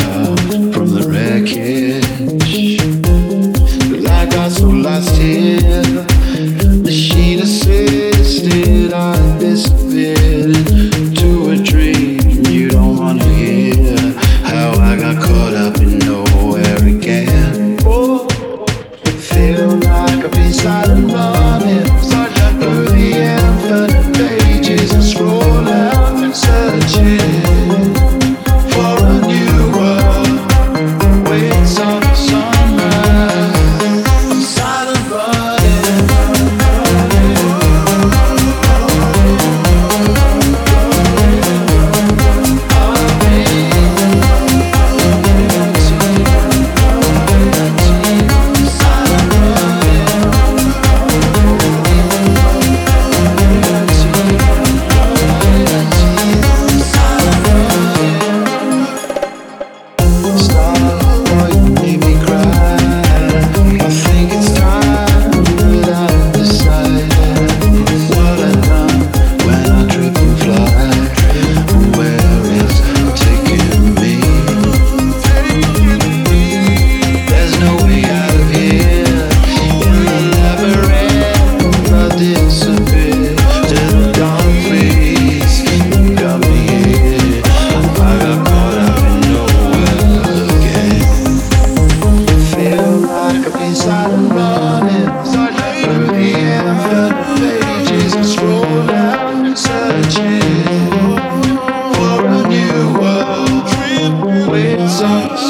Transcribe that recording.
from the wreckage. But I got so lost here, machine assisted. I sun.